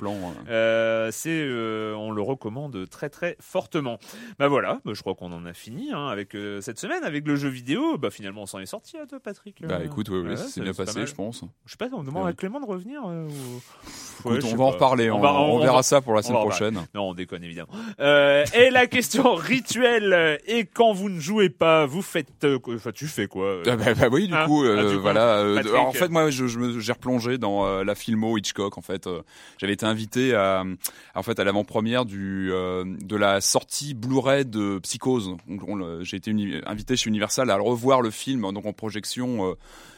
c'est, euh, on le recommande très très fortement. Bah voilà, bah, je crois qu'on en a fini hein, avec cette semaine avec le jeu vidéo. Bah finalement on s'en est sorti à toi Patrick. Bah Euh, écoute, oui, oui, ouais, c'est bien passé, je pense. Je sais pas, on demande Ouais. à Clément de revenir. euh, ou- Écoute, Ouais, je on va en reparler, On on, va- on on verra ça pour la semaine prochaine. Non, on déconne évidemment. Euh, et la question rituelle. euh, Et quand vous ne jouez pas, vous faites. Enfin, tu fais quoi euh Ah bah, bah oui, du Hein coup, euh, Ah, du coup, voilà. euh, en fait, moi, je, je me- j'ai replongé dans euh, la filmo Hitchcock. En fait, Euh, j'avais été invité à, en fait, à l'avant-première du euh, de la sortie Blu-ray de Psychose. J'ai été invité chez Universal à revoir le film, donc en projection. Euh,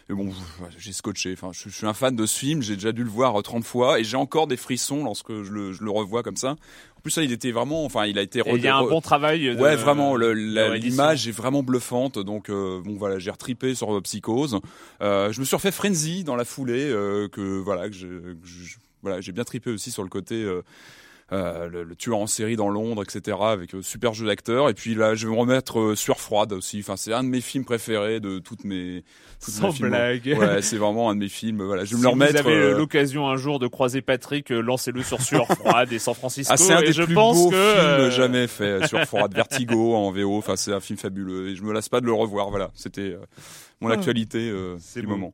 bon, j'ai scotché. Enfin, je, je suis un fan de ce film. J'ai déjà dû le voir euh, 30 fois et j'ai encore des frissons lorsque je le, je le revois comme ça. En plus, ça, il était vraiment. Enfin, il a été. Il y a un bon travail. de- Ouais, vraiment, l'image est vraiment bluffante. Donc, euh, bon, voilà, j'ai retripé sur euh, Psychose. Euh, je me suis refait Frenzy dans la foulée, euh, que voilà, que je, que je- voilà, j'ai bien tripé aussi sur le côté. euh, euh, le, le tueur en série dans Londres, etc. Avec euh, super jeu d'acteur. Et puis là, je vais me remettre euh, sur Froide aussi. Enfin, c'est un de mes films préférés de toutes mes. toutes Sans mes films. blague. Ouais, c'est vraiment un de mes films. Voilà, je vais Si me le remettre. vous avez euh, l'occasion un jour de croiser Patrick, euh, lancez-le sur Sueur froide et San Francisco. Ah, c'est un des je plus pense beaux que films euh, jamais fait sur Froide Vertigo en VO. Enfin, c'est un film fabuleux et je me lasse pas de le revoir. Voilà, c'était euh, mon Ah, actualité euh, c'est du moment.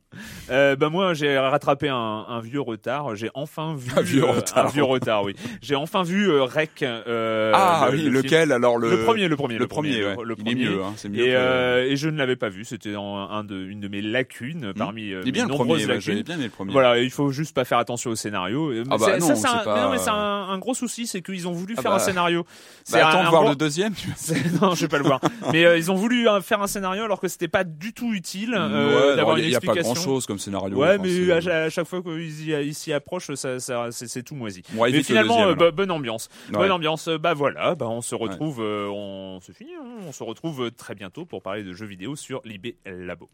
Euh, bah moi j'ai rattrapé un, un vieux retard. J'ai enfin vu Un vieux euh, retard. un vieux retard, oui. J'ai enfin vu euh, Rec. euh, ah le- oui, le film. lequel alors le Le premier, le premier, le premier, ouais. le, le il est premier. mieux, hein, c'est mieux. Et, que- et je ne l'avais pas vu. C'était un de, une de mes lacunes parmi euh, il est bien nombreuses premier. lacunes. Bien le premier. Voilà, il faut juste pas faire attention au scénario. Ah bah c'est- non, ça, c'est c'est un, pas- mais non, mais c'est un, un gros souci, c'est qu'ils ont voulu Ah faire bah. un scénario. C'est Bah, un- attends de voir gros- le deuxième. c'est- non, je vais pas le voir. Mais ils ont voulu faire un scénario alors que c'était pas du tout utile euh, ouais, d'avoir une il y a pas explication. grand chose comme scénario. Ouais, mais à, cha- à chaque fois qu'ils y, ils s'y approchent, ça, ça, c'est, tout moisi. Évite mais le finalement, deuxième, euh, bonne ambiance. Ouais. Bonne ambiance. euh, Bah voilà, bah on se retrouve, euh, on se finit, hein, on se retrouve euh, très bientôt pour parler de jeux vidéo sur Libé Labo.